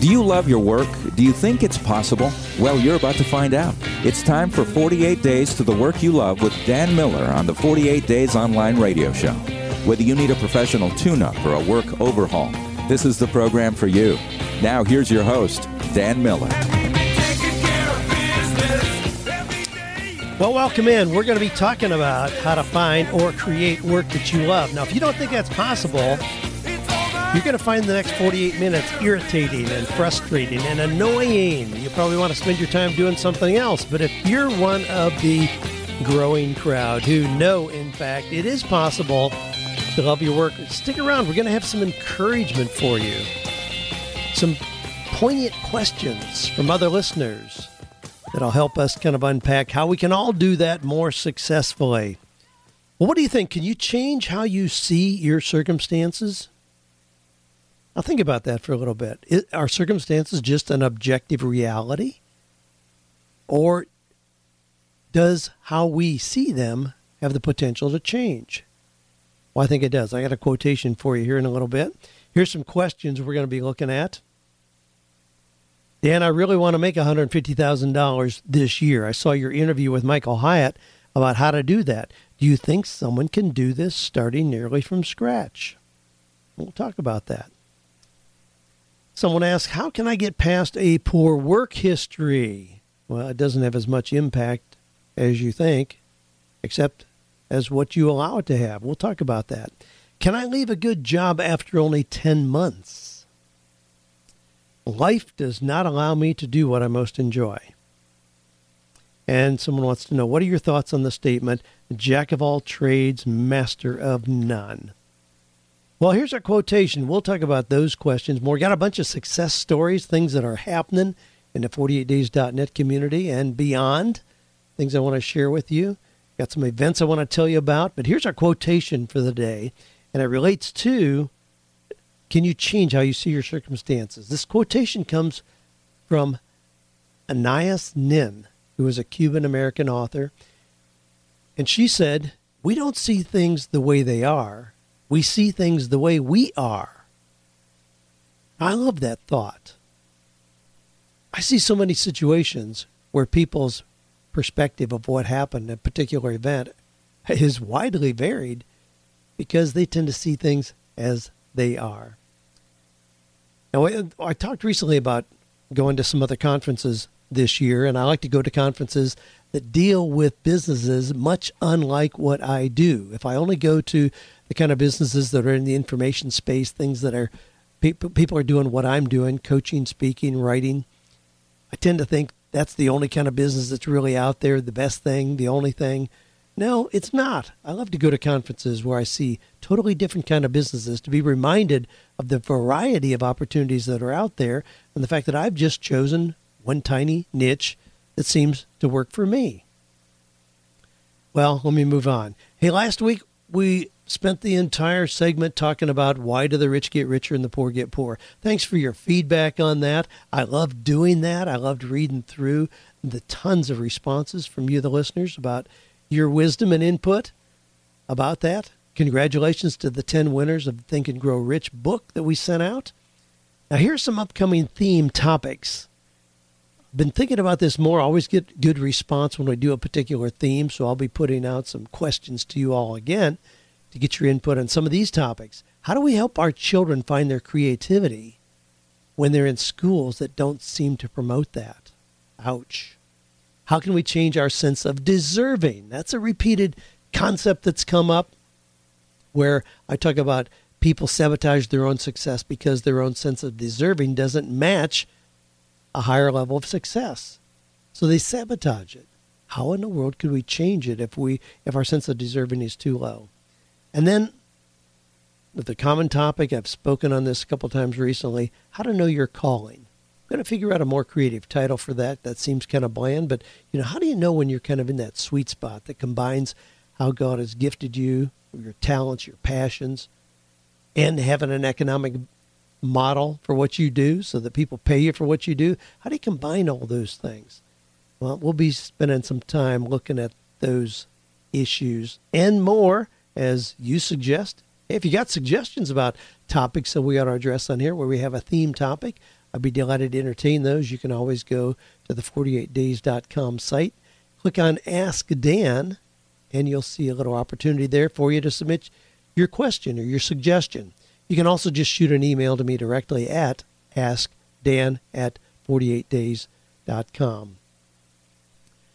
Do you love your work? Do you think it's possible? Well, you're about to find out. It's time for 48 Days to the Work You Love with Dan Miller on the 48 Days Online Radio Show. Whether you need a professional tune up or a work overhaul, this is the program for you. Now, here's your host, Dan Miller. Well, welcome in. We're going to be talking about how to find or create work that you love. Now, if you don't think that's possible, you're going to find the next 48 minutes irritating and frustrating and annoying. You probably want to spend your time doing something else. But if you're one of the growing crowd who know, in fact, it is possible to love your work, stick around. We're going to have some encouragement for you, some poignant questions from other listeners that'll help us kind of unpack how we can all do that more successfully. Well, what do you think? Can you change how you see your circumstances? Now, think about that for a little bit. It, are circumstances just an objective reality? Or does how we see them have the potential to change? Well, I think it does. I got a quotation for you here in a little bit. Here's some questions we're going to be looking at. Dan, I really want to make $150,000 this year. I saw your interview with Michael Hyatt about how to do that. Do you think someone can do this starting nearly from scratch? We'll talk about that. Someone asks, How can I get past a poor work history? Well, it doesn't have as much impact as you think, except as what you allow it to have. We'll talk about that. Can I leave a good job after only 10 months? Life does not allow me to do what I most enjoy. And someone wants to know what are your thoughts on the statement, Jack of all trades, master of none? Well, here's our quotation. We'll talk about those questions more. Got a bunch of success stories, things that are happening in the 48days.net community and beyond, things I want to share with you. Got some events I want to tell you about, but here's our quotation for the day, and it relates to can you change how you see your circumstances? This quotation comes from Anais Nin, who is a Cuban American author, and she said, We don't see things the way they are we see things the way we are. I love that thought. I see so many situations where people's perspective of what happened in a particular event is widely varied because they tend to see things as they are. Now, I talked recently about going to some other conferences this year, and I like to go to conferences that deal with businesses much unlike what I do. If I only go to the kind of businesses that are in the information space, things that are people people are doing what I'm doing, coaching, speaking, writing. I tend to think that's the only kind of business that's really out there, the best thing, the only thing. No, it's not. I love to go to conferences where I see totally different kind of businesses to be reminded of the variety of opportunities that are out there and the fact that I've just chosen one tiny niche that seems to work for me. Well, let me move on. Hey, last week we spent the entire segment talking about why do the rich get richer and the poor get poor. Thanks for your feedback on that. I loved doing that. I loved reading through the tons of responses from you, the listeners, about your wisdom and input about that. Congratulations to the 10 winners of the Think and Grow Rich book that we sent out. Now, here's some upcoming theme topics. Been thinking about this more. I always get good response when we do a particular theme, so I'll be putting out some questions to you all again to get your input on some of these topics. How do we help our children find their creativity when they're in schools that don't seem to promote that? Ouch. How can we change our sense of deserving? That's a repeated concept that's come up where I talk about people sabotage their own success because their own sense of deserving doesn't match a higher level of success. So they sabotage it. How in the world could we change it if we if our sense of deserving is too low? And then with the common topic, I've spoken on this a couple times recently, how to know your calling. I'm going to figure out a more creative title for that. That seems kind of bland, but you know, how do you know when you're kind of in that sweet spot that combines how God has gifted you, your talents, your passions, and having an economic model for what you do so that people pay you for what you do? How do you combine all those things? Well, we'll be spending some time looking at those issues and more as you suggest. If you got suggestions about topics that we ought to address on here where we have a theme topic, I'd be delighted to entertain those. You can always go to the 48days.com site, click on Ask Dan, and you'll see a little opportunity there for you to submit your question or your suggestion. You can also just shoot an email to me directly at askdan at 48days.com.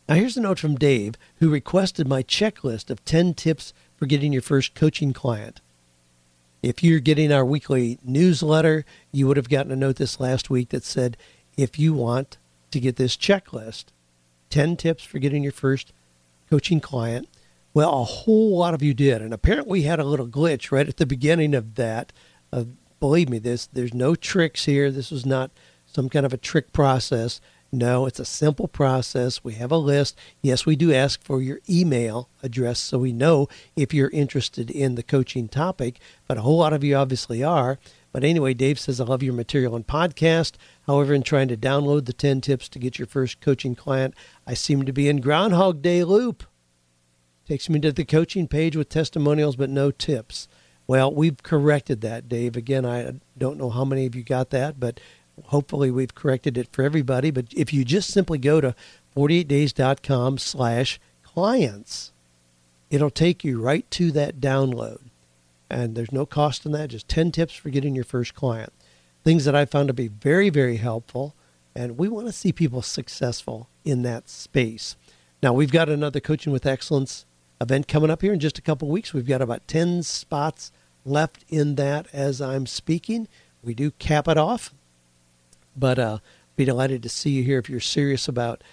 Now, here's a note from Dave, who requested my checklist of 10 tips for getting your first coaching client. If you're getting our weekly newsletter, you would have gotten a note this last week that said, if you want to get this checklist, 10 tips for getting your first coaching client, well, a whole lot of you did. And apparently we had a little glitch right at the beginning of that. Uh, believe me, this there's no tricks here. This was not some kind of a trick process. No, it's a simple process. We have a list. Yes, we do ask for your email address so we know if you're interested in the coaching topic, but a whole lot of you obviously are. But anyway, Dave says, I love your material and podcast. However, in trying to download the 10 tips to get your first coaching client, I seem to be in Groundhog Day loop. Takes me to the coaching page with testimonials, but no tips. Well, we've corrected that, Dave. Again, I don't know how many of you got that, but hopefully we've corrected it for everybody. But if you just simply go to 48days.com slash clients, it'll take you right to that download. And there's no cost in that, just 10 tips for getting your first client. Things that I found to be very, very helpful. And we want to see people successful in that space. Now, we've got another Coaching with Excellence event coming up here in just a couple weeks. We've got about 10 spots left in that as I'm speaking. We do cap it off, but uh, be delighted to see you here if you're serious about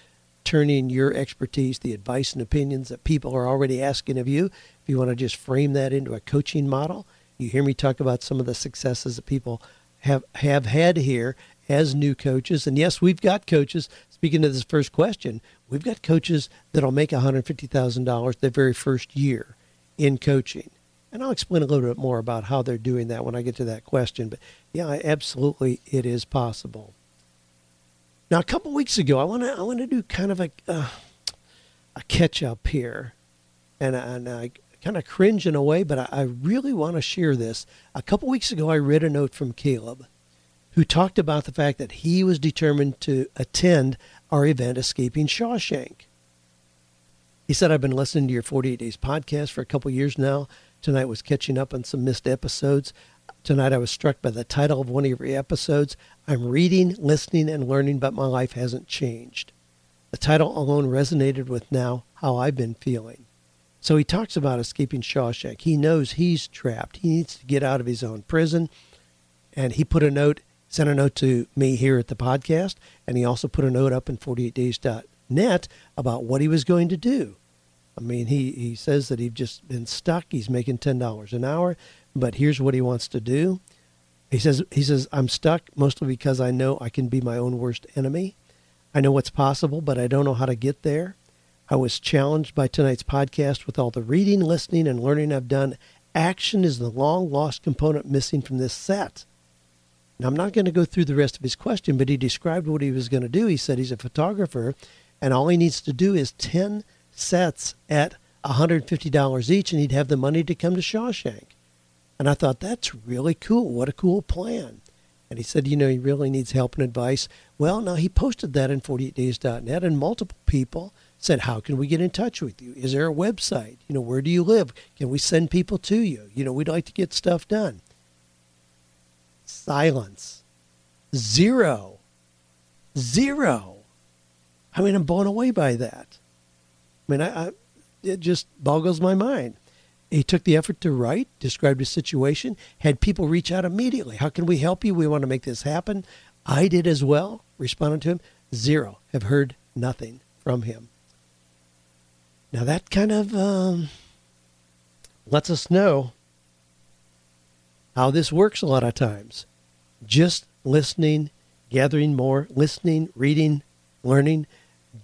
turning your expertise, the advice and opinions that people are already asking of you. If you want to just frame that into a coaching model, you hear me talk about some of the successes that people have have had here as new coaches. And yes, we've got coaches. Speaking of this first question, we've got coaches that'll make $150,000 their very first year in coaching. And I'll explain a little bit more about how they're doing that when I get to that question. But yeah, absolutely, it is possible. Now, a couple weeks ago, I want to I want to do kind of a uh, a catch up here, and, and I kind of cringe in a way, but I, I really want to share this. A couple weeks ago, I read a note from Caleb, who talked about the fact that he was determined to attend our event, Escaping Shawshank. He said, I've been listening to your 48 Days podcast for a couple years now. Tonight was catching up on some missed episodes. Tonight I was struck by the title of one of your episodes. I'm reading, listening, and learning, but my life hasn't changed. The title alone resonated with now how I've been feeling. So he talks about escaping Shawshank. He knows he's trapped. He needs to get out of his own prison. And he put a note sent a note to me here at the podcast, and he also put a note up in 48days.net about what he was going to do. I mean, he, he says that he's just been stuck. He's making $10 an hour, but here's what he wants to do. He says, he says, I'm stuck mostly because I know I can be my own worst enemy. I know what's possible, but I don't know how to get there. I was challenged by tonight's podcast with all the reading, listening, and learning I've done. Action is the long lost component missing from this set. Now, I'm not going to go through the rest of his question, but he described what he was going to do. He said he's a photographer, and all he needs to do is 10 sets at $150 each, and he'd have the money to come to Shawshank. And I thought, that's really cool. What a cool plan. And he said, you know, he really needs help and advice. Well, now he posted that in 48days.net, and multiple people said, how can we get in touch with you? Is there a website? You know, where do you live? Can we send people to you? You know, we'd like to get stuff done silence. Zero. Zero. I mean, I'm blown away by that. I mean, I, I, it just boggles my mind. He took the effort to write, described his situation, had people reach out immediately. How can we help you? We want to make this happen. I did as well, responded to him. Zero. Have heard nothing from him. Now, that kind of um, lets us know how this works a lot of times. Just listening, gathering more, listening, reading, learning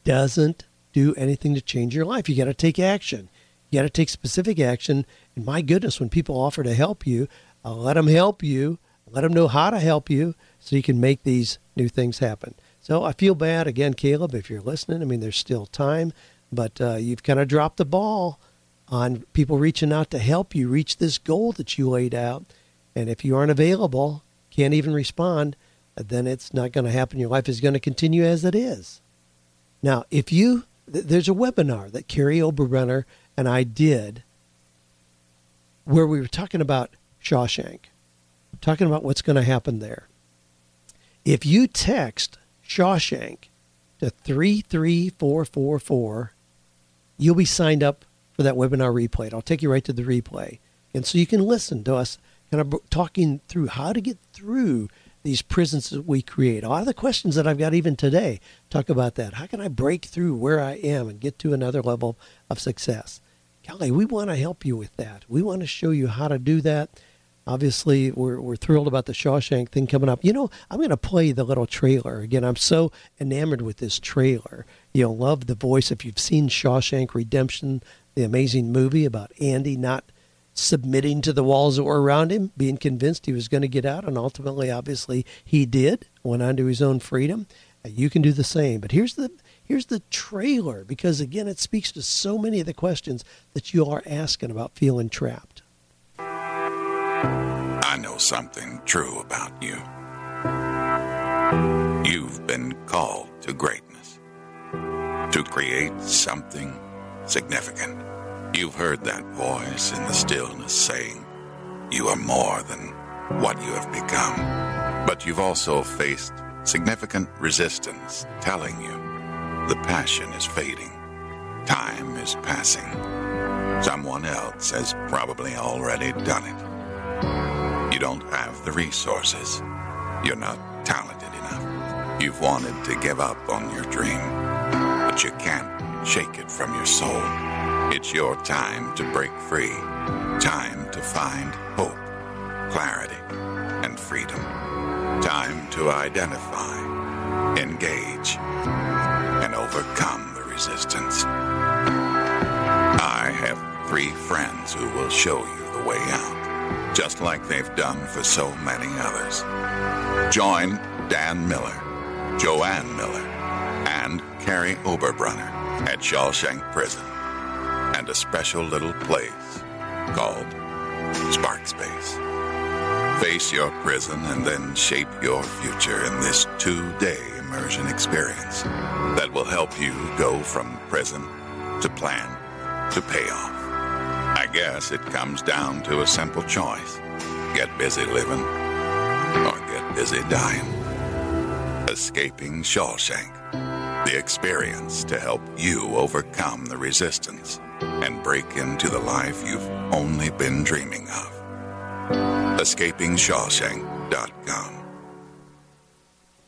doesn't do anything to change your life. You got to take action. You got to take specific action. And my goodness, when people offer to help you, uh, let them help you. Let them know how to help you so you can make these new things happen. So I feel bad again, Caleb, if you're listening. I mean, there's still time, but uh, you've kind of dropped the ball on people reaching out to help you reach this goal that you laid out. And if you aren't available, can't even respond, then it's not going to happen. Your life is going to continue as it is. Now, if you, th- there's a webinar that Kary Oberbrunner and I did where we were talking about Shawshank, talking about what's going to happen there. If you text Shawshank to 33444, you'll be signed up for that webinar replay. I'll take you right to the replay. And so you can listen to us kind of talking through how to get through these prisons that we create. A lot of the questions that I've got even today talk about that. How can I break through where I am and get to another level of success? Kelly, we want to help you with that. We want to show you how to do that. Obviously, we're, we're thrilled about the Shawshank thing coming up. You know, I'm going to play the little trailer. Again, I'm so enamored with this trailer. You'll love the voice. If you've seen Shawshank Redemption, the amazing movie about Andy not submitting to the walls that were around him, being convinced he was going to get out, and ultimately, obviously, he did, went on to his own freedom. Uh, you can do the same. But here's the here's the trailer because again, it speaks to so many of the questions that you are asking about feeling trapped. I know something true about you. You've been called to greatness, to create something significant. You've heard that voice in the stillness saying, You are more than what you have become. But you've also faced significant resistance telling you the passion is fading, time is passing. Someone else has probably already done it. You don't have the resources. You're not talented enough. You've wanted to give up on your dream, but you can't shake it from your soul. It's your time to break free, time to find hope, clarity, and freedom. Time to identify, engage, and overcome the resistance. I have three friends who will show you the way out, just like they've done for so many others. Join Dan Miller, Joanne Miller, and Kary Oberbrunner at Shawshank Prison and a special little place called Spark Space. Face your prison and then shape your future in this two day immersion experience that will help you go from prison to plan to payoff. I guess it comes down to a simple choice get busy living or get busy dying. Escaping Shawshank, the experience to help you overcome the resistance and break into the life you've only been dreaming of. EscapingShawshank.com.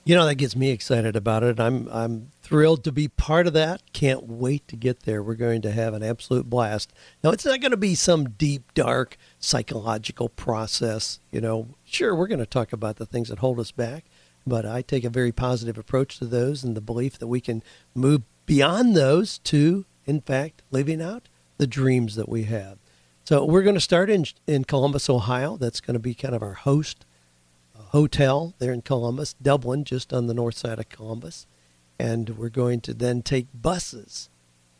You know that gets me excited about it. I'm I'm thrilled to be part of that. Can't wait to get there. We're going to have an absolute blast. Now it's not going to be some deep dark psychological process, you know. Sure, we're going to talk about the things that hold us back, but I take a very positive approach to those and the belief that we can move beyond those to in fact living out the dreams that we have. So we're going to start in in Columbus, Ohio. That's going to be kind of our host uh, hotel there in Columbus, Dublin, just on the north side of Columbus. And we're going to then take buses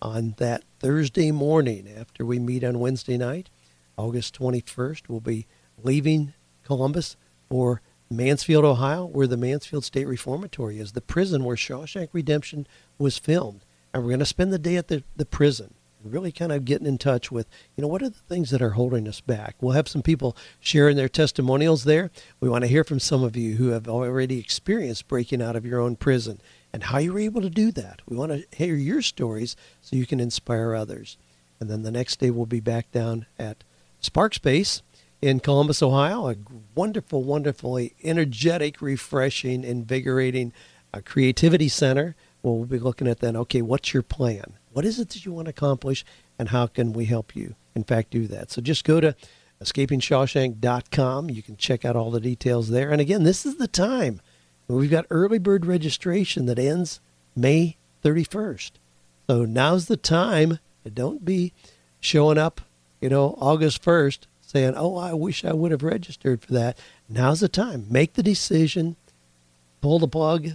on that Thursday morning after we meet on Wednesday night, August 21st. We'll be leaving Columbus for Mansfield, Ohio, where the Mansfield State Reformatory is, the prison where Shawshank Redemption was filmed. And we're going to spend the day at the, the prison really kind of getting in touch with, you know, what are the things that are holding us back? We'll have some people sharing their testimonials there. We want to hear from some of you who have already experienced breaking out of your own prison and how you were able to do that. We want to hear your stories so you can inspire others. And then the next day we'll be back down at Sparkspace in Columbus, Ohio, a wonderful, wonderfully energetic, refreshing, invigorating uh, creativity center. Well, we'll be looking at then, okay, what's your plan? What is it that you want to accomplish, and how can we help you, in fact, do that? So just go to escapingshawshank.com. You can check out all the details there. And again, this is the time. We've got early bird registration that ends May 31st. So now's the time. Don't be showing up, you know, August 1st saying, oh, I wish I would have registered for that. Now's the time. Make the decision, pull the plug,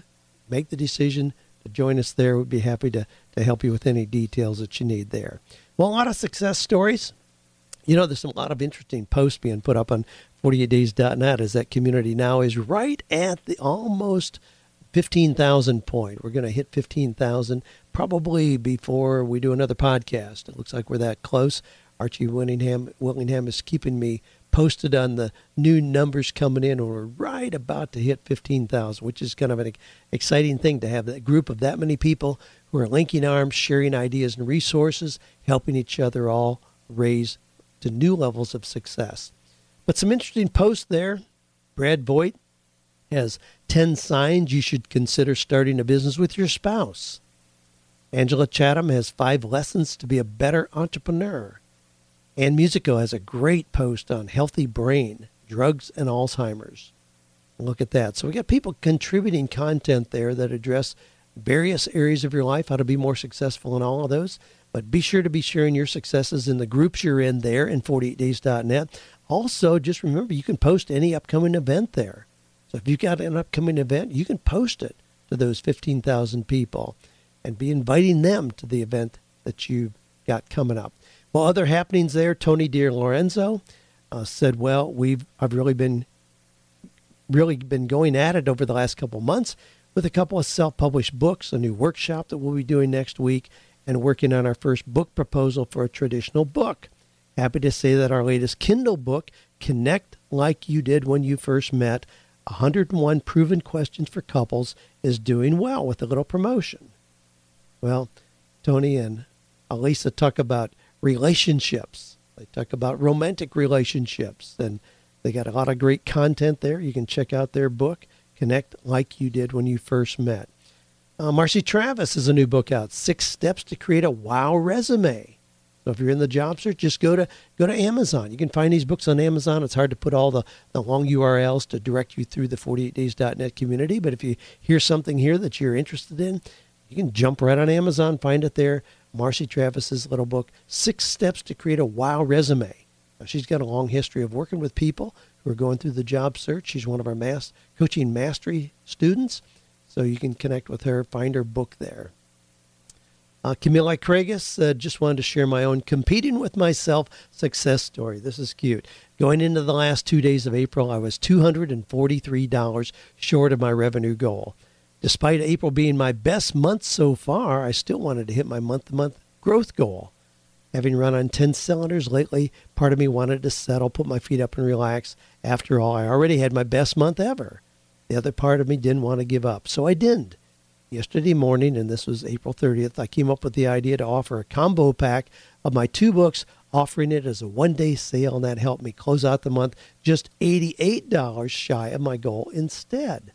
make the decision join us there. We'd be happy to, to help you with any details that you need there. Well, a lot of success stories. You know, there's a lot of interesting posts being put up on 48days.net as that community now is right at the almost 15,000 point. We're going to hit 15,000 probably before we do another podcast. It looks like we're that close. Archie Willingham, Willingham is keeping me posted on the new numbers coming in, we're right about to hit 15,000, which is kind of an exciting thing to have that group of that many people who are linking arms, sharing ideas and resources, helping each other all raise to new levels of success. But some interesting posts there. Brad Voigt has 10 signs you should consider starting a business with your spouse. Angela Chatham has five lessons to be a better entrepreneur. Ann Musico has a great post on healthy brain, drugs, and Alzheimer's. Look at that. So we got people contributing content there that address various areas of your life, how to be more successful in all of those. But be sure to be sharing your successes in the groups you're in there in 48days.net. Also, just remember you can post any upcoming event there. So if you've got an upcoming event, you can post it to those 15,000 people and be inviting them to the event that you've got coming up. Well, other happenings there, Tony DiLorenzo uh, said, well, we've I've really been really been going at it over the last couple months with a couple of self-published books, a new workshop that we'll be doing next week, and working on our first book proposal for a traditional book. Happy to say that our latest Kindle book, Connect Like You Did When You First Met 101 Proven Questions for Couples, is doing well with a little promotion. Well, Tony and Alisa talk about relationships. They talk about romantic relationships, and they got a lot of great content there. You can check out their book, Connect Like You Did When You First Met. Uh, Marcy Travis has a new book out, Six Steps to Create a Wow Resume. So if you're in the job search, just go to go to Amazon. You can find these books on Amazon. It's hard to put all the, the long URLs to direct you through the 48days.net community. But if you hear something here that you're interested in, you can jump right on Amazon, find it there. Marcy Travis's little book, Six Steps to Create a Wow Resume. Now, she's got a long history of working with people who are going through the job search. She's one of our coaching mastery students. So you can connect with her, find her book there. Uh, Camilla Craigus uh, just wanted to share my own competing with myself success story. This is cute. Going into the last two days of April, I was $243 short of my revenue goal. Despite April being my best month so far, I still wanted to hit my month to month growth goal. Having run on 10 cylinders lately, part of me wanted to settle, put my feet up, and relax. After all, I already had my best month ever. The other part of me didn't want to give up, so I didn't. Yesterday morning, and this was April 30th, I came up with the idea to offer a combo pack of my two books, offering it as a one day sale, and that helped me close out the month just $88 shy of my goal instead.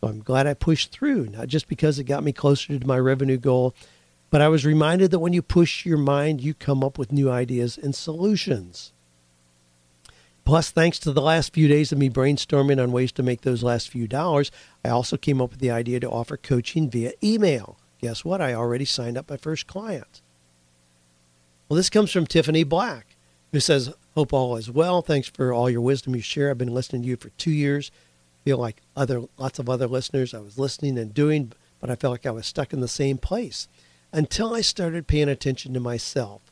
So I'm glad I pushed through, not just because it got me closer to my revenue goal, but I was reminded that when you push your mind, you come up with new ideas and solutions. Plus, thanks to the last few days of me brainstorming on ways to make those last few dollars, I also came up with the idea to offer coaching via email. Guess what? I already signed up my first client. Well, this comes from Tiffany Black, who says, Hope all is well. Thanks for all your wisdom you share. I've been listening to you for two years feel like other lots of other listeners I was listening and doing, but I felt like I was stuck in the same place until I started paying attention to myself.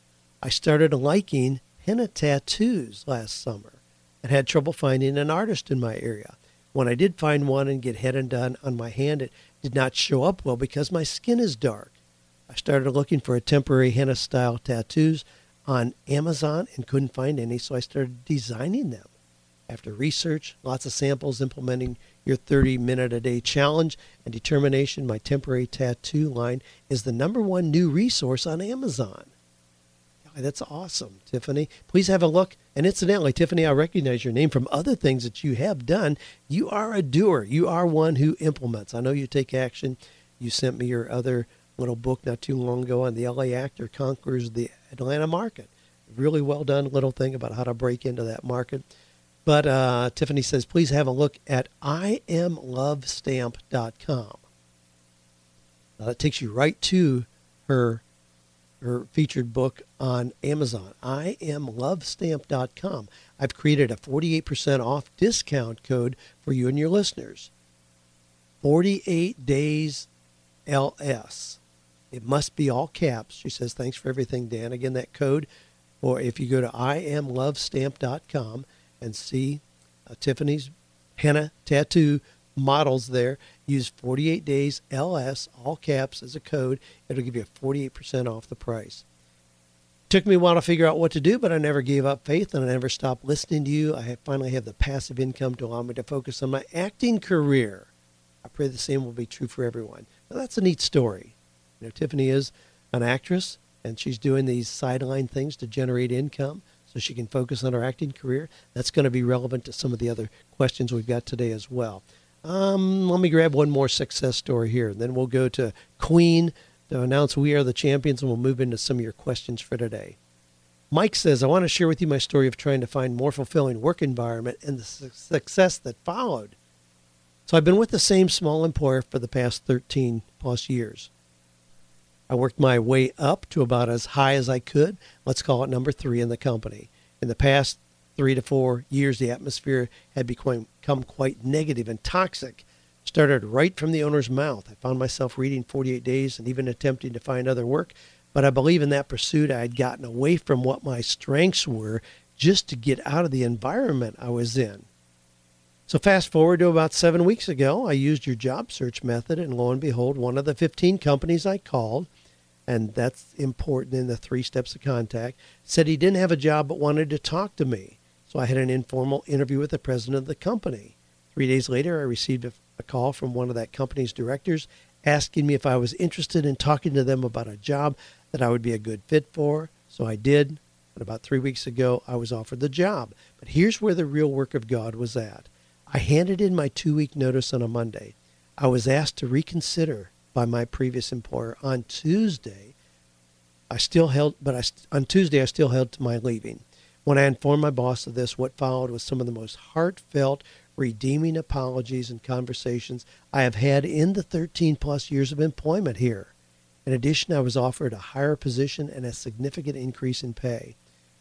I started liking henna tattoos last summer and had trouble finding an artist in my area. When I did find one and get henna done on my hand, it did not show up well because my skin is dark. I started looking for a temporary henna style tattoos on Amazon and couldn't find any, so I started designing them. After research, lots of samples, implementing your 30 minute a day challenge, and determination, my temporary tattoo line is the number one new resource on Amazon. That's awesome, Tiffany. Please have a look. And incidentally, Tiffany, I recognize your name from other things that you have done. You are a doer. You are one who implements. I know you take action. You sent me your other little book not too long ago on the LA actor conquers the Atlanta market. Really well done little thing about how to break into that market. But uh, Tiffany says, please have a look at imlovestamp.com. That takes you right to her her featured book on Amazon. imlovestamp.com. I've created a 48% off discount code for you and your listeners. 48 days LS. It must be all caps. She says, thanks for everything, Dan. Again, that code, or if you go to imlovestamp.com, and see uh, Tiffany's henna tattoo models there. Use 48 days LS, all caps, as a code. It'll give you 48% off the price. Took me a while to figure out what to do, but I never gave up faith and I never stopped listening to you. I have finally have the passive income to allow me to focus on my acting career. I pray the same will be true for everyone. Now, that's a neat story. You know, Tiffany is an actress and she's doing these sideline things to generate income so she can focus on her acting career. That's going to be relevant to some of the other questions we've got today as well. Um, let me grab one more success story here. Then we'll go to Queen to announce we are the champions, and we'll move into some of your questions for today. Mike says, I want to share with you my story of trying to find more fulfilling work environment and the su- success that followed. So I've been with the same small employer for the past 13 plus years. I worked my way up to about as high as I could. Let's call it number three in the company. In the past three to four years, the atmosphere had become, quite negative and toxic. Started right from the owner's mouth. I found myself reading 48 Days and even attempting to find other work. But I believe in that pursuit, I had gotten away from what my strengths were just to get out of the environment I was in. So, fast forward to about seven weeks ago, I used your job search method, and lo and behold, one of the 15 companies I called and that's important in the three steps of contact, said he didn't have a job but wanted to talk to me. So I had an informal interview with the president of the company. Three days later, I received a, call from one of that company's directors asking me if I was interested in talking to them about a job that I would be a good fit for. So I did. And about three weeks ago, I was offered the job. But here's where the real work of God was at. I handed in my two week notice on a Monday. I was asked to reconsider by my previous employer on Tuesday. I still held, but I, on Tuesday I still held to my leaving. When I informed my boss of this, what followed was some of the most heartfelt, redeeming apologies and conversations I have had in the 13 plus years of employment here. In addition, I was offered a higher position and a significant increase in pay.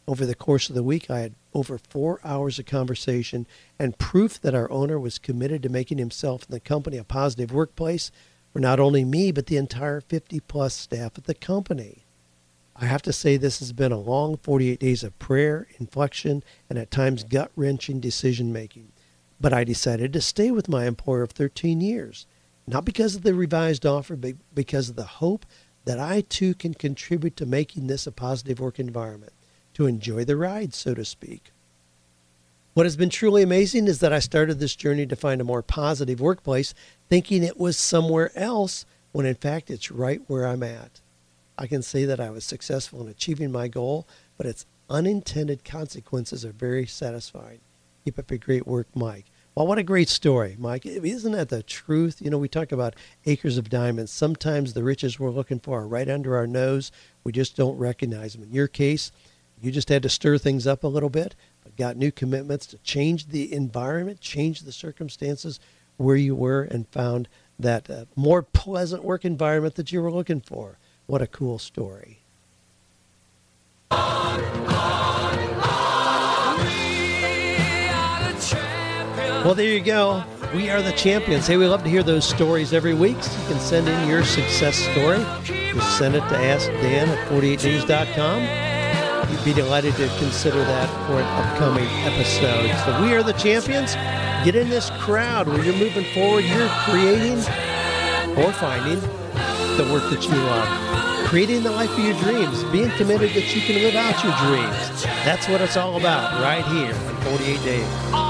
Over the course of the week, I had over four hours of conversation and proof that our owner was committed to making himself and the company a positive workplace for not only me, but the entire 50 plus staff at the company. I have to say, this has been a long 48 days of prayer, inflection, and at times gut wrenching decision making. But I decided to stay with my employer of 13 years, not because of the revised offer, but because of the hope that I too can contribute to making this a positive work environment, to enjoy the ride, so to speak. What has been truly amazing is that I started this journey to find a more positive workplace, thinking it was somewhere else, when in fact it's right where I'm at. I can say that I was successful in achieving my goal, but its unintended consequences are very satisfying. Keep up your great work, Mike. Well, what a great story, Mike. Isn't that the truth? You know, we talk about acres of diamonds. Sometimes the riches we're looking for are right under our nose. We just don't recognize them. In your case, you just had to stir things up a little bit, got new commitments to change the environment, change the circumstances where you were, and found that uh, more pleasant work environment that you were looking for. What a cool story. Well, there you go. We are the champions. Hey, we love to hear those stories every week. So you can send in your success story. Just send it to AskDan at 48days.com. Be delighted to consider that for an upcoming episode. So we are the champions. Get in this crowd where you're moving forward. You're creating or finding the work that you love. Creating the life of your dreams. Being committed that you can live out your dreams. That's what it's all about right here on 48 Days.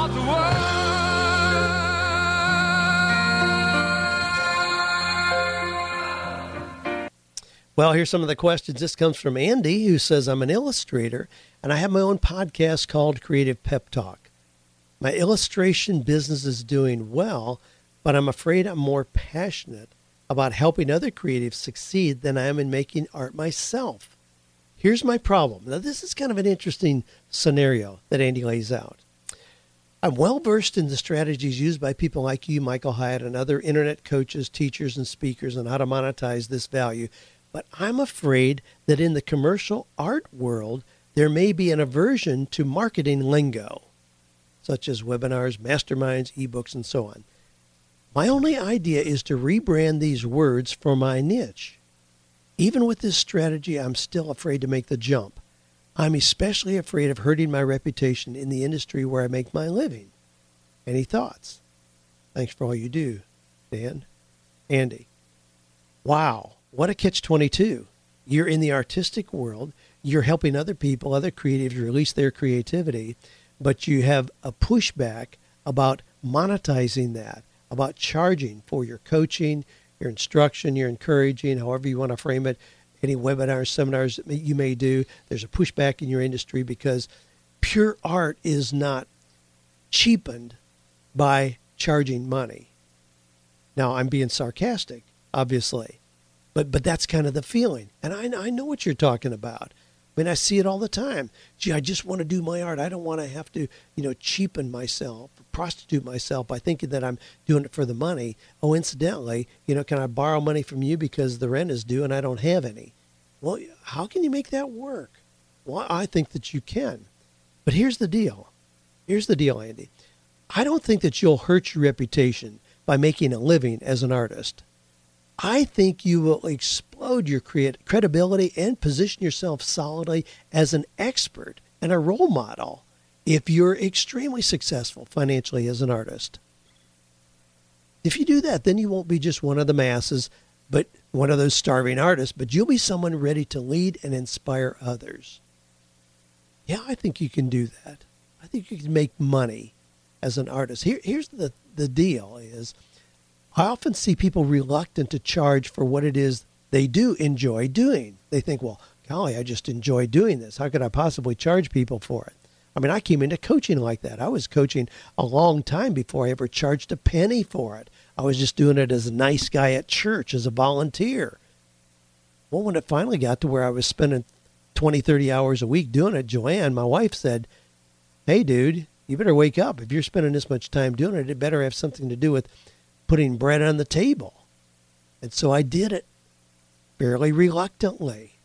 Well, here's some of the questions. This comes from Andy, who says, I'm an illustrator and I have my own podcast called Creative Pep Talk. My illustration business is doing well, but I'm afraid I'm more passionate about helping other creatives succeed than I am in making art myself. Here's my problem. Now, this is kind of an interesting scenario that Andy lays out. I'm well versed in the strategies used by people like you, Michael Hyatt, and other internet coaches, teachers, and speakers on how to monetize this value but I'm afraid that in the commercial art world, there may be an aversion to marketing lingo, such as webinars, masterminds, ebooks, and so on. My only idea is to rebrand these words for my niche. Even with this strategy, I'm still afraid to make the jump. I'm especially afraid of hurting my reputation in the industry where I make my living. Any thoughts? Thanks for all you do, Dan. Andy. Wow, what a catch 22. You're in the artistic world, you're helping other people, other creatives release their creativity, but you have a pushback about monetizing that, about charging for your coaching, your instruction, your encouraging, however you want to frame it, any webinars, seminars that you may do. There's a pushback in your industry because pure art is not cheapened by charging money. Now, I'm being sarcastic, obviously, but but that's kind of the feeling, and I I know what you're talking about. I mean, I see it all the time. Gee, I just want to do my art. I don't want to have to, you know, cheapen myself, prostitute myself by thinking that I'm doing it for the money. Oh, incidentally, you know, can I borrow money from you because the rent is due and I don't have any? Well, how can you make that work? Well, I think that you can. But here's the deal. Here's the deal, Andy. I don't think that you'll hurt your reputation by making a living as an artist. I think you will explode your credibility and position yourself solidly as an expert and a role model if you're extremely successful financially as an artist. If you do that, then you won't be just one of the masses, but one of those starving artists, but you'll be someone ready to lead and inspire others. Yeah, I think you can do that. I think you can make money as an artist. Here, here's the, the deal is – I often see people reluctant to charge for what it is they do enjoy doing. They think, well, golly, I just enjoy doing this. How could I possibly charge people for it? I mean, I came into coaching like that. I was coaching a long time before I ever charged a penny for it. I was just doing it as a nice guy at church, as a volunteer. Well, when it finally got to where I was spending 20, 30 hours a week doing it, Joanne, my wife, said, Hey, dude, you better wake up. If you're spending this much time doing it, it better have something to do with putting bread on the table. And so I did it fairly reluctantly.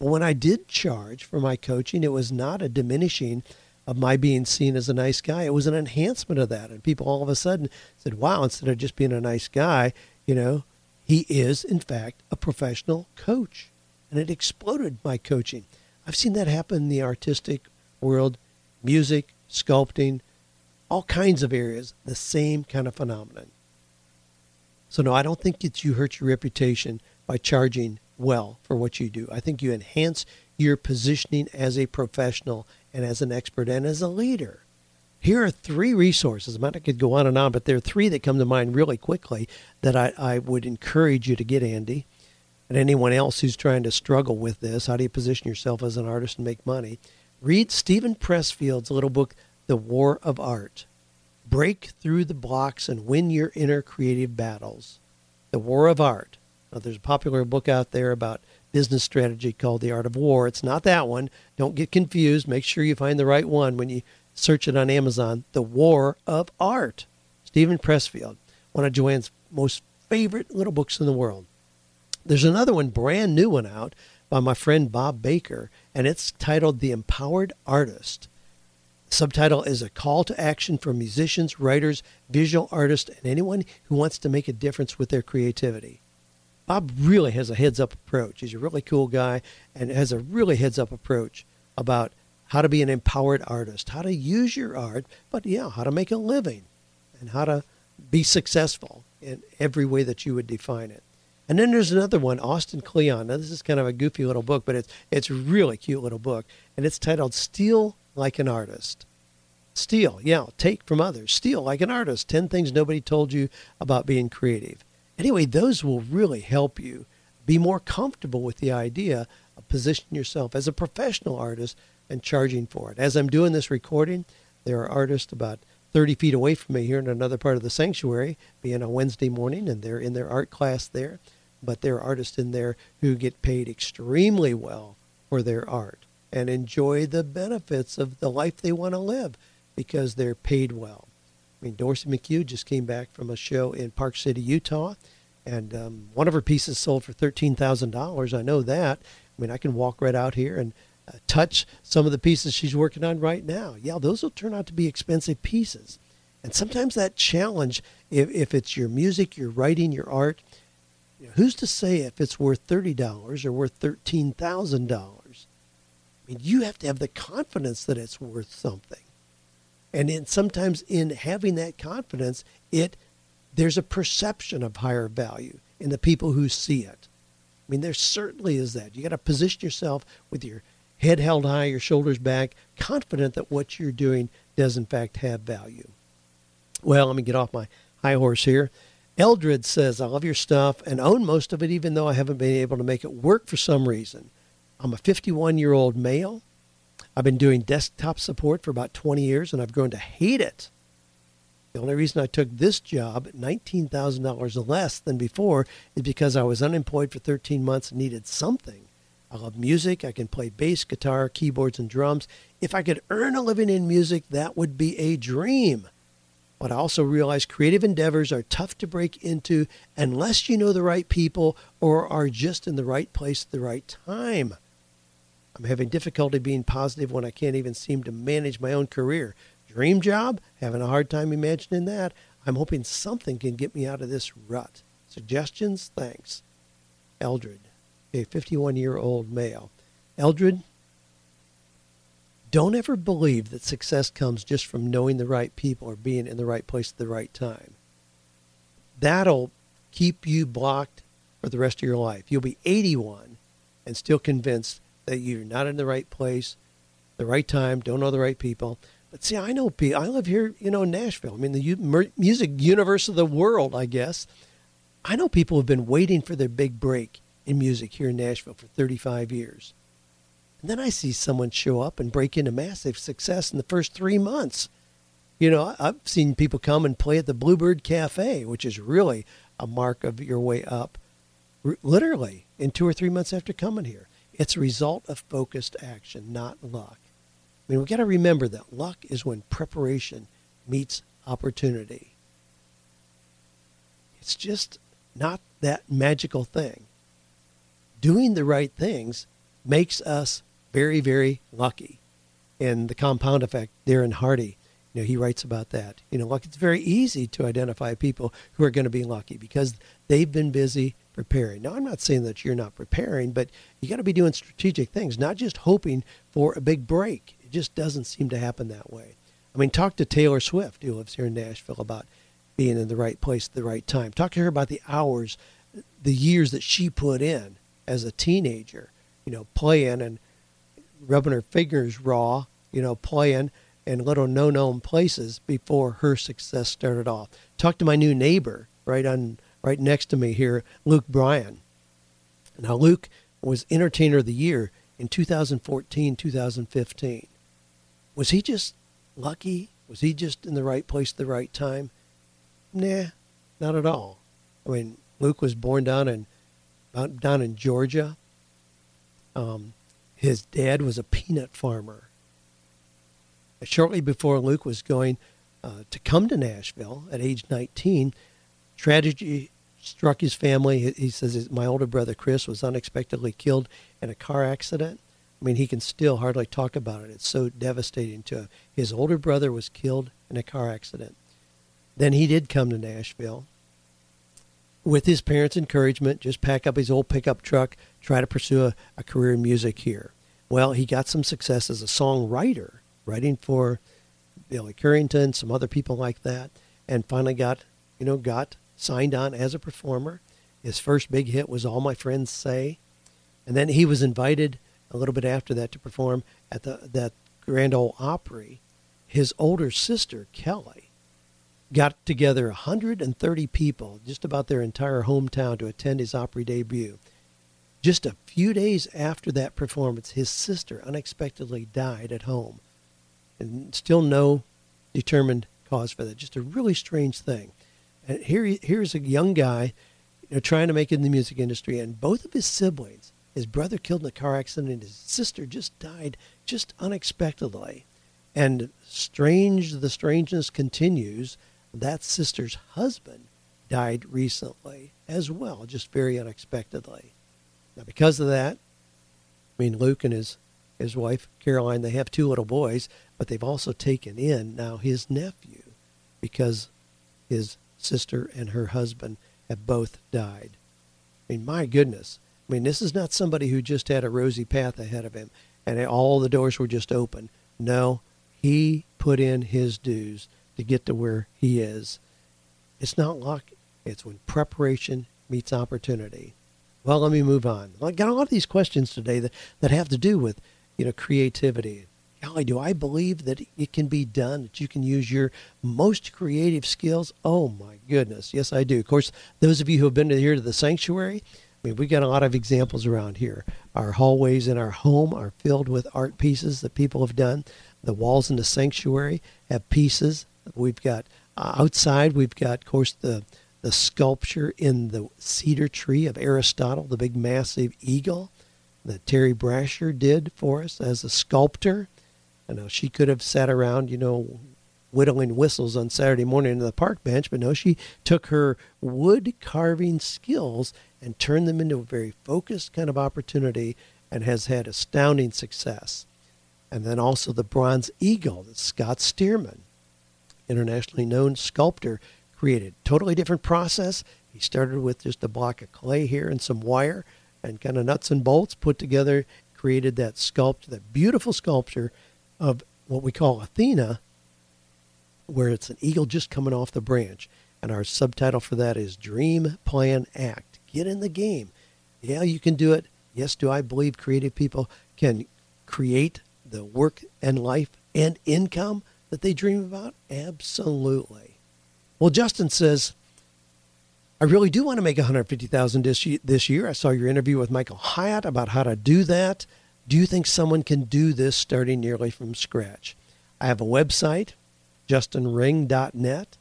But when I did charge for my coaching, it was not a diminishing of my being seen as a nice guy. It was an enhancement of that. And people all of a sudden said, wow, instead of just being a nice guy, you know, he is, in fact, a professional coach. And it exploded my coaching. I've seen that happen in the artistic world, music, sculpting, all kinds of areas, the same kind of phenomenon. So, no, I don't think it's you hurt your reputation by charging well for what you do. I think you enhance your positioning as a professional and as an expert and as a leader. Here are three resources. I could go on and on, but there are three that come to mind really quickly that I, I would encourage you to get, Andy, and anyone else who's trying to struggle with this. How do you position yourself as an artist and make money? Read Steven Pressfield's little book, The War of Art. Break through the blocks and win your inner creative battles. The War of Art. Now, there's a popular book out there about business strategy called The Art of War. It's not that one. Don't get confused. Make sure you find the right one when you search it on Amazon. The War of Art. Steven Pressfield, one of Joanne's most favorite little books in the world. There's another one, brand new one out by my friend Bob Baker, and it's titled The Empowered Artist. Subtitle is a call to action for musicians, writers, visual artists, and anyone who wants to make a difference with their creativity. Bob really has a heads up approach. He's a really cool guy and has a really heads up approach about how to be an empowered artist, how to use your art, but yeah, how to make a living and how to be successful in every way that you would define it. And then there's another one, Austin Kleon. Now this is kind of a goofy little book, but it's it's a really cute little book, and it's titled "Steal like an artist. Steal, yeah, take from others. Steal like an artist. 10 things nobody told you about being creative. Anyway, those will really help you be more comfortable with the idea of positioning yourself as a professional artist and charging for it. As I'm doing this recording, there are artists about 30 feet away from me here in another part of the sanctuary, being a Wednesday morning, and they're in their art class there. But there are artists in there who get paid extremely well for their art and enjoy the benefits of the life they want to live because they're paid well. I mean, Dorsey McHugh just came back from a show in Park City, Utah, and um, one of her pieces sold for $13,000. I know that. I mean, I can walk right out here and uh, touch some of the pieces she's working on right now. Yeah, those will turn out to be expensive pieces. And sometimes that challenge, if, if it's your music, your writing, your art, who's to say if it's worth $30 or worth $13,000? I mean, you have to have the confidence that it's worth something. And in, sometimes in having that confidence, it there's a perception of higher value in the people who see it. I mean, there certainly is that. You got to position yourself with your head held high, your shoulders back, confident that what you're doing does in fact have value. Well, let me get off my high horse here. Eldred says, I love your stuff and own most of it, even though I haven't been able to make it work for some reason. I'm a 51 year old male. I've been doing desktop support for about 20 years and I've grown to hate it. The only reason I took this job $19,000 less than before is because I was unemployed for 13 months and needed something. I love music. I can play bass, guitar, keyboards, and drums. If I could earn a living in music, that would be a dream. But I also realize creative endeavors are tough to break into unless you know the right people or are just in the right place at the right time. I'm having difficulty being positive when I can't even seem to manage my own career. Dream job? Having a hard time imagining that. I'm hoping something can get me out of this rut. Suggestions? Thanks. Eldred, a 51 year old male. Eldred, don't ever believe that success comes just from knowing the right people or being in the right place at the right time. That'll keep you blocked for the rest of your life. You'll be 81 and still convinced that you're not in the right place, the right time, don't know the right people. But see, I know people. I live here, you know, in Nashville. I mean, the music universe of the world, I guess. I know people have been waiting for their big break in music here in Nashville for 35 years. And then I see someone show up and break into massive success in the first three months. You know, I've seen people come and play at the Bluebird Cafe, which is really a mark of your way up, literally in two or three months after coming here. It's a result of focused action, not luck. I mean, we've got to remember that luck is when preparation meets opportunity. It's just not that magical thing. Doing the right things makes us very, very lucky. And the compound effect, Darren Hardy, you know, he writes about that. You know, like it's very easy to identify people who are going to be lucky because they've been busy preparing. Now, I'm not saying that you're not preparing, but you got to be doing strategic things, not just hoping for a big break. It just doesn't seem to happen that way. I mean, talk to Taylor Swift, who lives here in Nashville, about being in the right place at the right time. Talk to her about the hours, the years that she put in as a teenager, you know, playing and rubbing her fingers raw, you know, playing in little no-known places before her success started off. Talk to my new neighbor right on right next to me here, Luke Bryan. Now, Luke was Entertainer of the Year in 2014, 2015. Was he just lucky? Was he just in the right place at the right time? Nah, not at all. I mean, Luke was born down in down in Georgia. Um, his dad was a peanut farmer. Shortly before Luke was going uh, to come to Nashville at age 19, tragedy struck his family. He says my older brother Chris was unexpectedly killed in a car accident. I mean, he can still hardly talk about it. It's so devastating to him. His older brother was killed in a car accident. Then he did come to Nashville with his parents' encouragement, just pack up his old pickup truck, try to pursue a, a career in music here. Well, he got some success as a songwriter, writing for Billy Currington, some other people like that, and finally got, you know, got signed on as a performer. His first big hit was All My Friends Say. And then he was invited a little bit after that to perform at the that Grand Ole Opry. His older sister, Kelly, got together 130 people, just about their entire hometown, to attend his Opry debut. Just a few days after that performance, his sister unexpectedly died at home. And still no determined cause for that. Just a really strange thing. And here, here's a young guy you know, trying to make it in the music industry, and both of his siblings, his brother killed in a car accident, and his sister just died just unexpectedly. And strange, the strangeness continues. That sister's husband died recently as well, just very unexpectedly. Now, because of that, I mean, Luke and his, his wife, Caroline, they have two little boys, but they've also taken in now his nephew because his sister and her husband have both died. I mean, my goodness. I mean, this is not somebody who just had a rosy path ahead of him and all the doors were just open. No, He put in his dues to get to where he is. It's not luck, it's when preparation meets opportunity. Well, let me move on. I got a lot of these questions today that, that have to do with, you know, creativity. Golly, do I believe that it can be done, that you can use your most creative skills? Oh my goodness. Yes, I do. Of course, those of you who have been here to the sanctuary, I mean, we got a lot of examples around here. Our hallways in our home are filled with art pieces that people have done. The walls in the sanctuary have pieces. We've got uh, outside, we've got, of course, the the sculpture in the cedar tree of Aristotle, the big massive eagle that Terry Brasher did for us as a sculptor. I know she could have sat around, you know, whittling whistles on Saturday morning in the park bench, but no, she took her wood carving skills and turned them into a very focused kind of opportunity and has had astounding success. And then also the bronze eagle that Scott Stearman, internationally known sculptor, created. Totally different process. He started with just a block of clay here and some wire and kind of nuts and bolts put together, created that sculpture, that beautiful sculpture of what we call Athena, where it's an eagle just coming off the branch. And our subtitle for that is Dream, Plan, Act. Get in the game. Yeah, you can do it. Yes, do I believe creative people can create the work and life and income that they dream about? Absolutely. Well, Justin says, I really do want to make 150,000 this year. I saw your interview with Michael Hyatt about how to do that. Do you think someone can do this starting nearly from scratch? I have a website, justinring.net,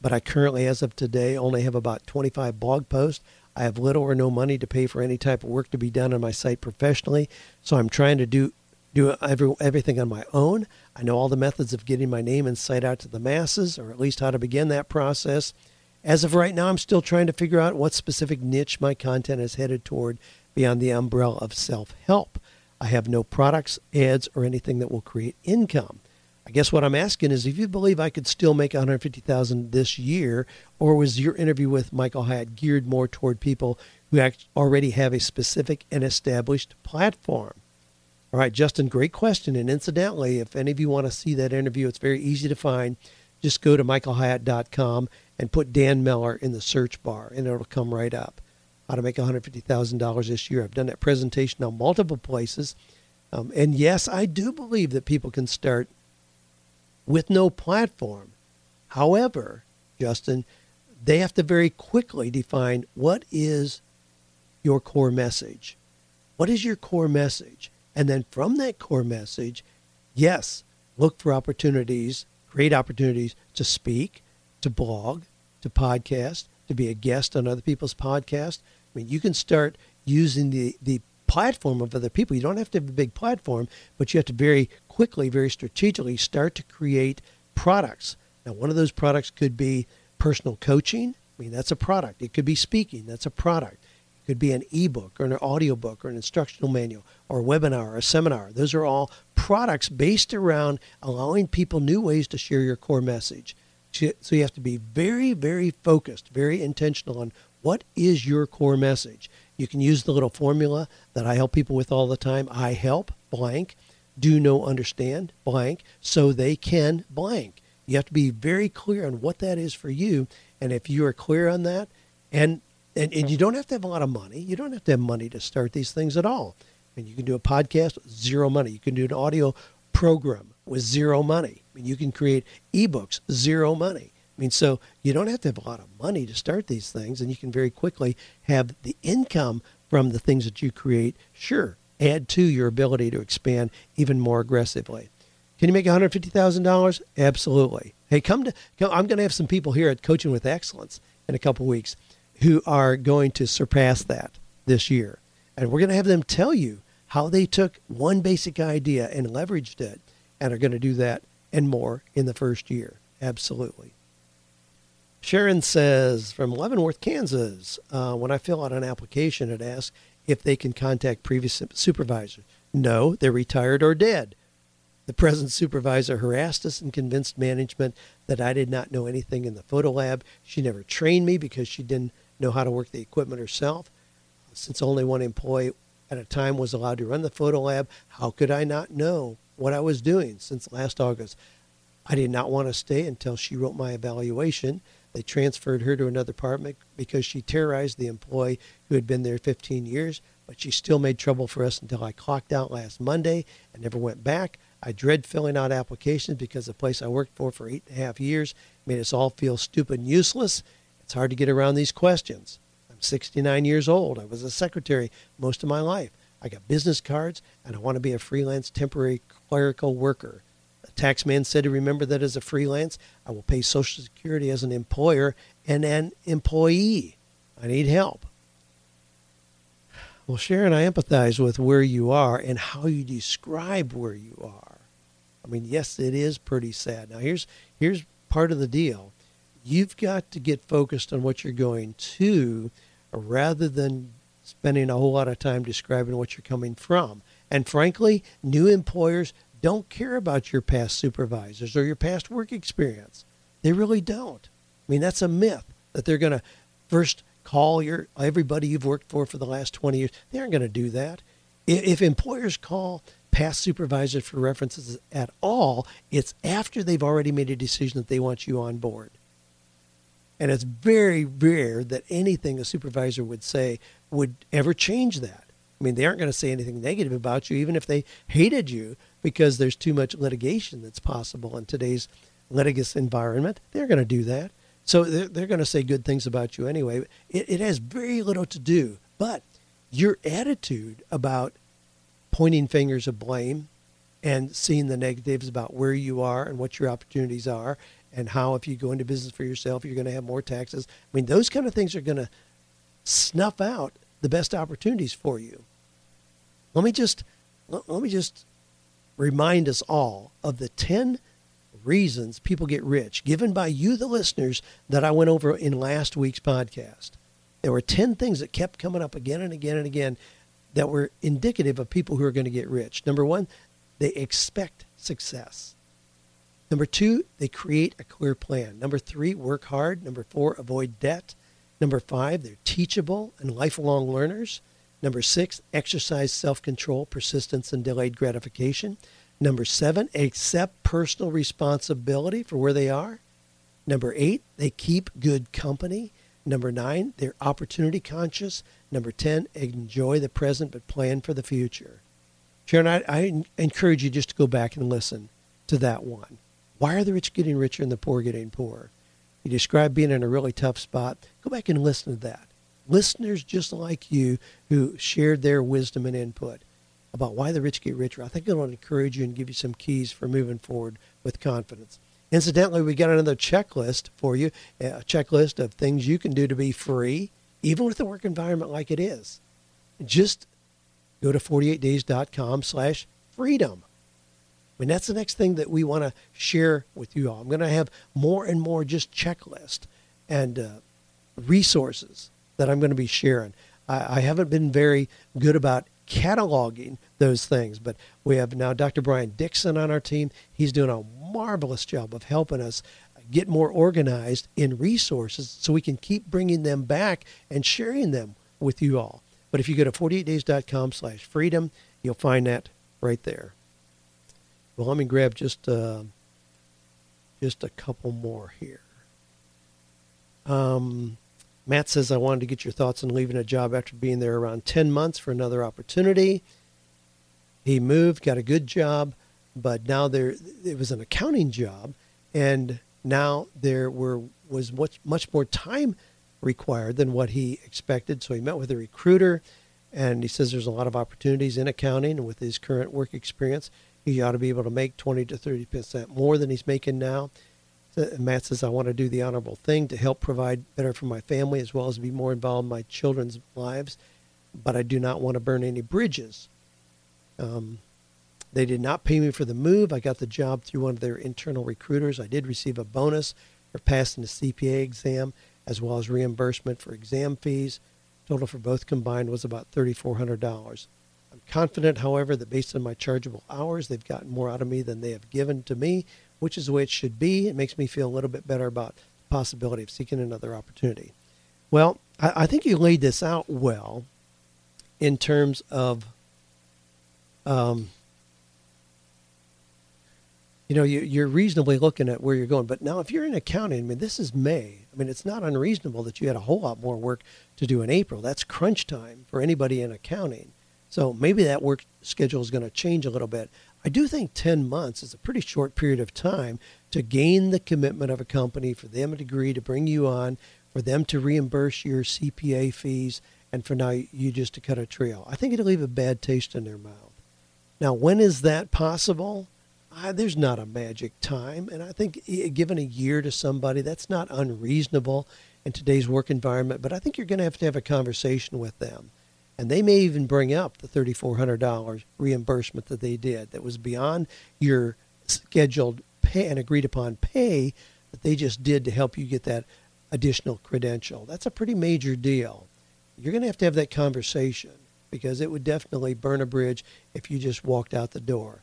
but I currently, as of today, only have about 25 blog posts. I have little or no money to pay for any type of work to be done on my site professionally, so I'm trying to do do every, everything on my own. I know all the methods of getting my name and site out to the masses, or at least how to begin that process. As of right now, I'm still trying to figure out what specific niche my content is headed toward beyond the umbrella of self help. I have no products, ads, or anything that will create income. I guess what I'm asking is if you believe I could still make 150,000 this year, or was your interview with Michael Hyatt geared more toward people who already have a specific and established platform? All right, Justin, great question. And incidentally, if any of you want to see that interview, it's very easy to find. Just go to michaelhyatt.com and put Dan Miller in the search bar, and it'll come right up. How to make $150,000 this year. I've done that presentation on multiple places. Um, and yes, I do believe that people can start with no platform. However, Justin, they have to very quickly define what is your core message. What is your core message? And then from that core message, yes, look for opportunities, great opportunities to speak, to blog, to podcast, to be a guest on other people's podcasts. You can start using the, the platform of other people. You don't have to have a big platform, but you have to very quickly, very strategically start to create products. Now, one of those products could be personal coaching. I mean, that's a product. It could be speaking. That's a product It could be an ebook or an audiobook or an instructional manual or a webinar or a seminar. Those are all products based around allowing people new ways to share your core message. So you have to be very, very focused, very intentional on what is your core message. You can use the little formula that I help people with all the time. I help blank, do know, understand blank, so they can blank. You have to be very clear on what that is for you. And if you are clear on that, and and, and you don't have to have a lot of money. You don't have to have money to start these things at all. And you can do a podcast with zero money. You can do an audio program with zero money. Mean, you can create ebooks, zero money. I mean, so you don't have to have a lot of money to start these things, and you can very quickly have the income from the things that you create, sure, add to your ability to expand even more aggressively. Can you make $150,000? Absolutely. Hey, come to, come, I'm going to have some people here at Coaching with Excellence in a couple weeks who are going to surpass that this year. And we're going to have them tell you how they took one basic idea and leveraged it and are going to do that and more in the first year. Absolutely. Sharon says from Leavenworth, Kansas, uh, when I fill out an application, it asks if they can contact previous supervisors. No, they're retired or dead. The present supervisor harassed us and convinced management that I did not know anything in the photo lab. She never trained me because she didn't know how to work the equipment herself. Since only one employee at a time was allowed to run the photo lab, how could I not know what I was doing since last August. I did not want to stay until she wrote my evaluation. They transferred her to another apartment because she terrorized the employee who had been there 15 years, but she still made trouble for us until I clocked out last Monday and never went back. I dread filling out applications because the place I worked for for eight and a half years made us all feel stupid and useless. It's hard to get around these questions. I'm 69 years old. I was a secretary most of my life. I got business cards, and I want to be a freelance temporary clerical worker. The tax man said to remember that as a freelance, I will pay Social Security as an employer and an employee. I need help. Well, Sharon, I empathize with where you are and how you describe where you are. I mean, yes, it is pretty sad. Now, here's here's part of the deal. You've got to get focused on what you're going to rather than spending a whole lot of time describing what you're coming from. And frankly, new employers don't care about your past supervisors or your past work experience. They really don't. I mean, that's a myth that they're going to first call your everybody you've worked for for the last 20 years. They aren't going to do that. If employers call past supervisors for references at all, it's after they've already made a decision that they want you on board. And it's very rare that anything a supervisor would say would ever change that. I mean, they aren't going to say anything negative about you, even if they hated you, because there's too much litigation that's possible in today's litigious environment. They're going to do that. So they're, they're going to say good things about you anyway. It, it has very little to do, but your attitude about pointing fingers of blame and seeing the negatives about where you are and what your opportunities are and how if you go into business for yourself you're going to have more taxes i mean those kind of things are going to snuff out the best opportunities for you let me just let me just remind us all of the 10 reasons people get rich given by you the listeners that i went over in last week's podcast there were 10 things that kept coming up again and again and again that were indicative of people who are going to get rich number one they expect success Number two, they create a clear plan. Number three, work hard. Number four, avoid debt. Number five, they're teachable and lifelong learners. Number six, exercise self control, persistence, and delayed gratification. Number seven, accept personal responsibility for where they are. Number eight, they keep good company. Number nine, they're opportunity conscious. Number 10, enjoy the present but plan for the future. Sharon, I, I encourage you just to go back and listen to that one. Why are the rich getting richer and the poor getting poorer? You describe being in a really tough spot. Go back and listen to that. Listeners just like you who shared their wisdom and input about why the rich get richer. I think it'll encourage you and give you some keys for moving forward with confidence. Incidentally, we got another checklist for you, a checklist of things you can do to be free, even with the work environment like it is. Just go to 48days.com slash freedom. I mean, that's the next thing that we want to share with you all. I'm going to have more and more just checklist and uh, resources that I'm going to be sharing. I, I haven't been very good about cataloging those things, but we have now Dr. Brian Dixon on our team. He's doing a marvelous job of helping us get more organized in resources so we can keep bringing them back and sharing them with you all. But if you go to 48days.com slash freedom, you'll find that right there. Well, let me grab just uh, just a couple more here. Um, Matt says, I wanted to get your thoughts on leaving a job after being there around 10 months for another opportunity. He moved, got a good job, but now there it was an accounting job, and now there were was much much more time required than what he expected. So he met with a recruiter, and he says there's a lot of opportunities in accounting, and with his current work experience, he ought to be able to make 20 to 30 percent more than he's making now. Matt says, I want to do the honorable thing to help provide better for my family as well as be more involved in my children's lives, but I do not want to burn any bridges. Um, they did not pay me for the move. I got the job through one of their internal recruiters. I did receive a bonus for passing the CPA exam as well as reimbursement for exam fees. Total for both combined was about $3,400. I'm confident, however, that based on my chargeable hours, they've gotten more out of me than they have given to me, which is the way it should be. It makes me feel a little bit better about the possibility of seeking another opportunity. Well, I, I think you laid this out well in terms of um, you know, you, you're reasonably looking at where you're going. But now, if you're in accounting, I mean, this is May. I mean, it's not unreasonable that you had a whole lot more work to do in April. That's crunch time for anybody in accounting. So maybe that work schedule is going to change a little bit. I do think 10 months is a pretty short period of time to gain the commitment of a company, for them to agree to bring you on, for them to reimburse your CPA fees, and for now you just to cut a trail. I think it'll leave a bad taste in their mouth. Now, when is that possible? Uh, there's not a magic time. And I think given a year to somebody, that's not unreasonable in today's work environment. But I think you're going to have to have a conversation with them. And they may even bring up the $3,400 reimbursement that they did that was beyond your scheduled pay and agreed upon pay that they just did to help you get that additional credential. That's a pretty major deal. You're going to have to have that conversation because it would definitely burn a bridge if you just walked out the door.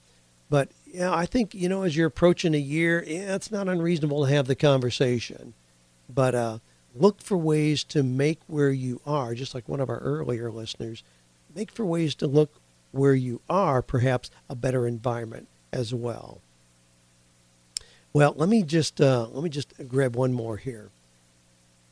But yeah, I think you know as you're approaching a year, yeah, it's not unreasonable to have the conversation. But uh, look for ways to make where you are, just like one of our earlier listeners, make for ways to look where you are, perhaps a better environment as well. Well, let me just uh, let me just grab one more here.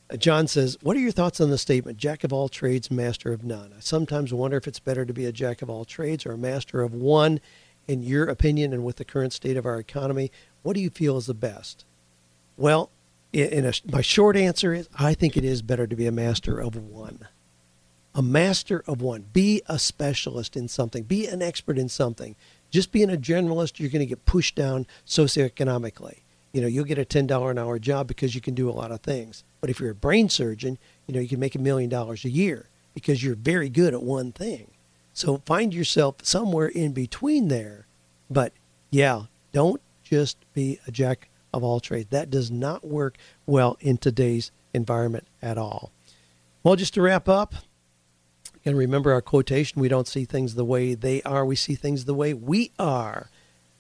Uh, John says, "What are your thoughts on the statement, jack of all trades, master of none?" I sometimes wonder if it's better to be a jack of all trades or a master of one in your opinion and with the current state of our economy, what do you feel is the best? Well, in a, my short answer is I think it is better to be a master of one. A master of one. Be a specialist in something. Be an expert in something. Just being a generalist, you're going to get pushed down socioeconomically. You know, you'll get a $10 an hour job because you can do a lot of things. But if you're a brain surgeon, you know, you can make a million dollars a year because you're very good at one thing. So find yourself somewhere in between there. But yeah, don't just be a jack of all trades. That does not work well in today's environment at all. Well, just to wrap up, and remember our quotation we don't see things the way they are, we see things the way we are.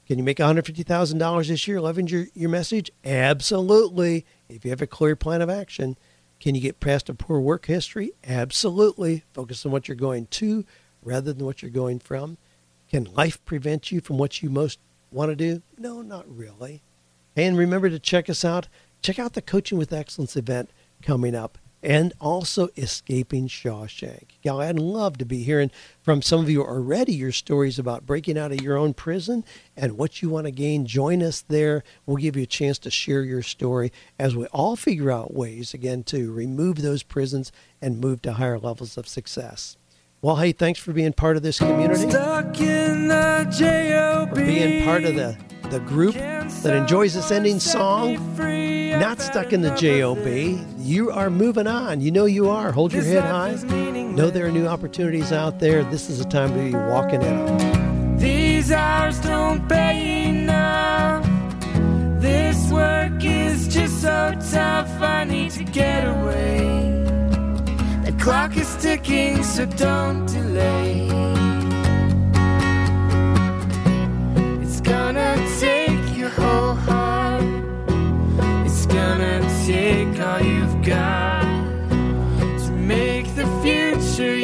Can you make $150,000 this year? Loving your, your message? Absolutely. If you have a clear plan of action. Can you get past a poor work history? Absolutely. Focus on what you're going to rather than what you're going from? Can life prevent you from what you most want to do? No, not really. And remember to check us out. Check out the Coaching with Excellence event coming up and also Escaping Shawshank. Y'all, I'd love to be hearing from some of you already your stories about breaking out of your own prison and what you want to gain. Join us there. We'll give you a chance to share your story as we all figure out ways, again, to remove those prisons and move to higher levels of success. Well, hey, thanks for being part of this community. Stuck in the For being part of the, the group that enjoys this ending song. Not stuck in the JOB. You are moving on. You know you are. Hold your head high. Know there are new opportunities out there. This is a time to be walking in them. These hours don't pay enough. This work is just so tough. I need to get away The clock is ticking, so don't delay. gonna take all you've got to make the future